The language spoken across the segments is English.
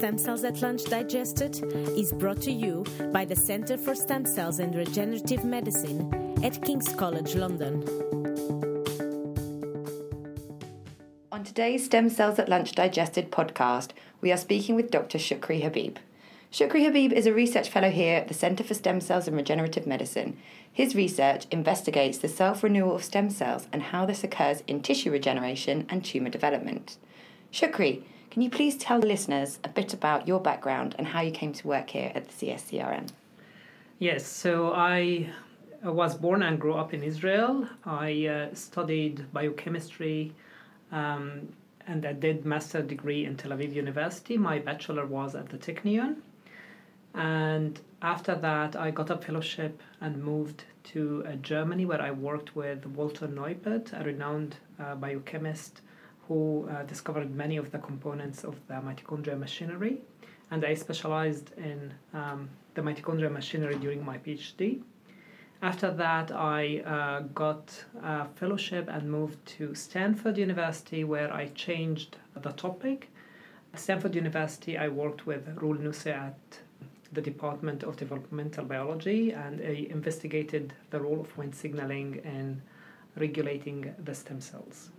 Stem Cells at Lunch Digested is brought to you by the Centre for Stem Cells and Regenerative Medicine at King's College London. On today's Stem Cells at Lunch Digested podcast, we are speaking with Dr. Shukry Habib. Shukry Habib is a research fellow here at the Centre for Stem Cells and Regenerative Medicine. His research investigates the self renewal of stem cells and how this occurs in tissue regeneration and tumour development. Shukry, can you please tell the listeners a bit about your background and how you came to work here at the CSCRM? Yes, so I was born and grew up in Israel. I uh, studied biochemistry um, and I did master degree in Tel Aviv University. My bachelor was at the Technion. And after that, I got a fellowship and moved to uh, Germany, where I worked with Walter Neupert, a renowned uh, biochemist who uh, discovered many of the components of the mitochondrial machinery. And I specialized in um, the mitochondrial machinery during my PhD. After that, I uh, got a fellowship and moved to Stanford University, where I changed the topic. At Stanford University, I worked with Roel Nusse at the Department of Developmental Biology and I investigated the role of Wnt signaling in regulating the stem cells.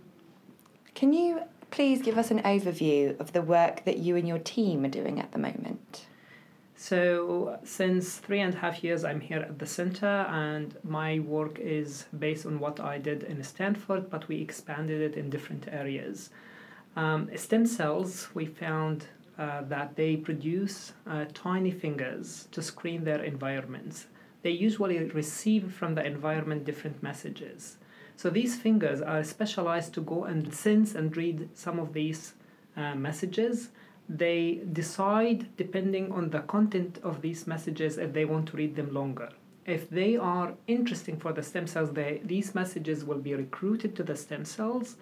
Can you please give us an overview of the work that you and your team are doing at the moment? So, since three and a half years, I'm here at the center, and my work is based on what I did in Stanford, but we expanded it in different areas. Um, stem cells, we found uh, that they produce uh, tiny fingers to screen their environments. They usually receive from the environment different messages. So these fingers are specialized to go and sense and read some of these uh, messages. They decide, depending on the content of these messages, if they want to read them longer. If they are interesting for the stem cells, they, these messages will be recruited to the stem cells,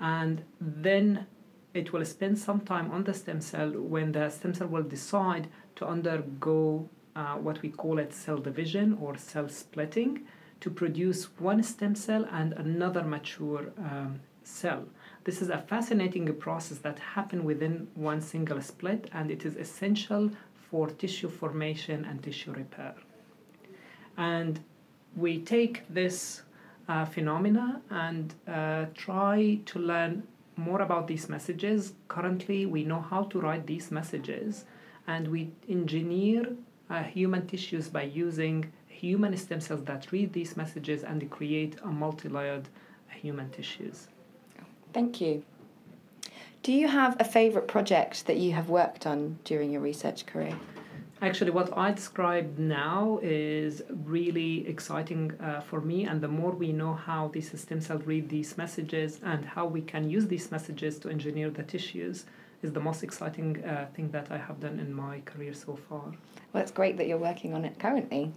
and then it will spend some time on the stem cell when the stem cell will decide to undergo uh, what we call it cell division or cell splitting to produce one stem cell and another mature um, cell. This is a fascinating process that happens within one single split and it is essential for tissue formation and tissue repair. And we take this uh, phenomena and uh, try to learn more about these messages. Currently, we know how to write these messages and we engineer uh, human tissues by using human stem cells that read these messages and create a multi-layered human tissues. Thank you. Do you have a favorite project that you have worked on during your research career? Actually, what I described now is really exciting uh, for me, and the more we know how these stem cells read these messages and how we can use these messages to engineer the tissues, is the most exciting uh, thing that I have done in my career so far. Well, it's great that you're working on it currently.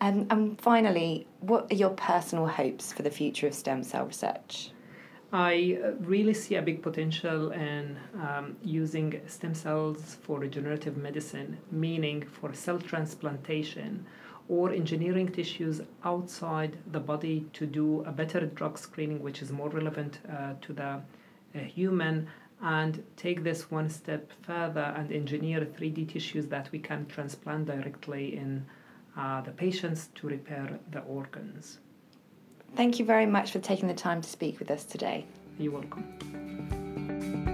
and, and finally, what are your personal hopes for the future of stem cell research? I uh, really see a big potential in um, using stem cells for regenerative medicine, meaning for cell transplantation or engineering tissues outside the body to do a better drug screening, which is more relevant uh, to the uh, human, and take this one step further and engineer 3D tissues that we can transplant directly in uh, the patients to repair the organs. Thank you very much for taking the time to speak with us today. You're welcome.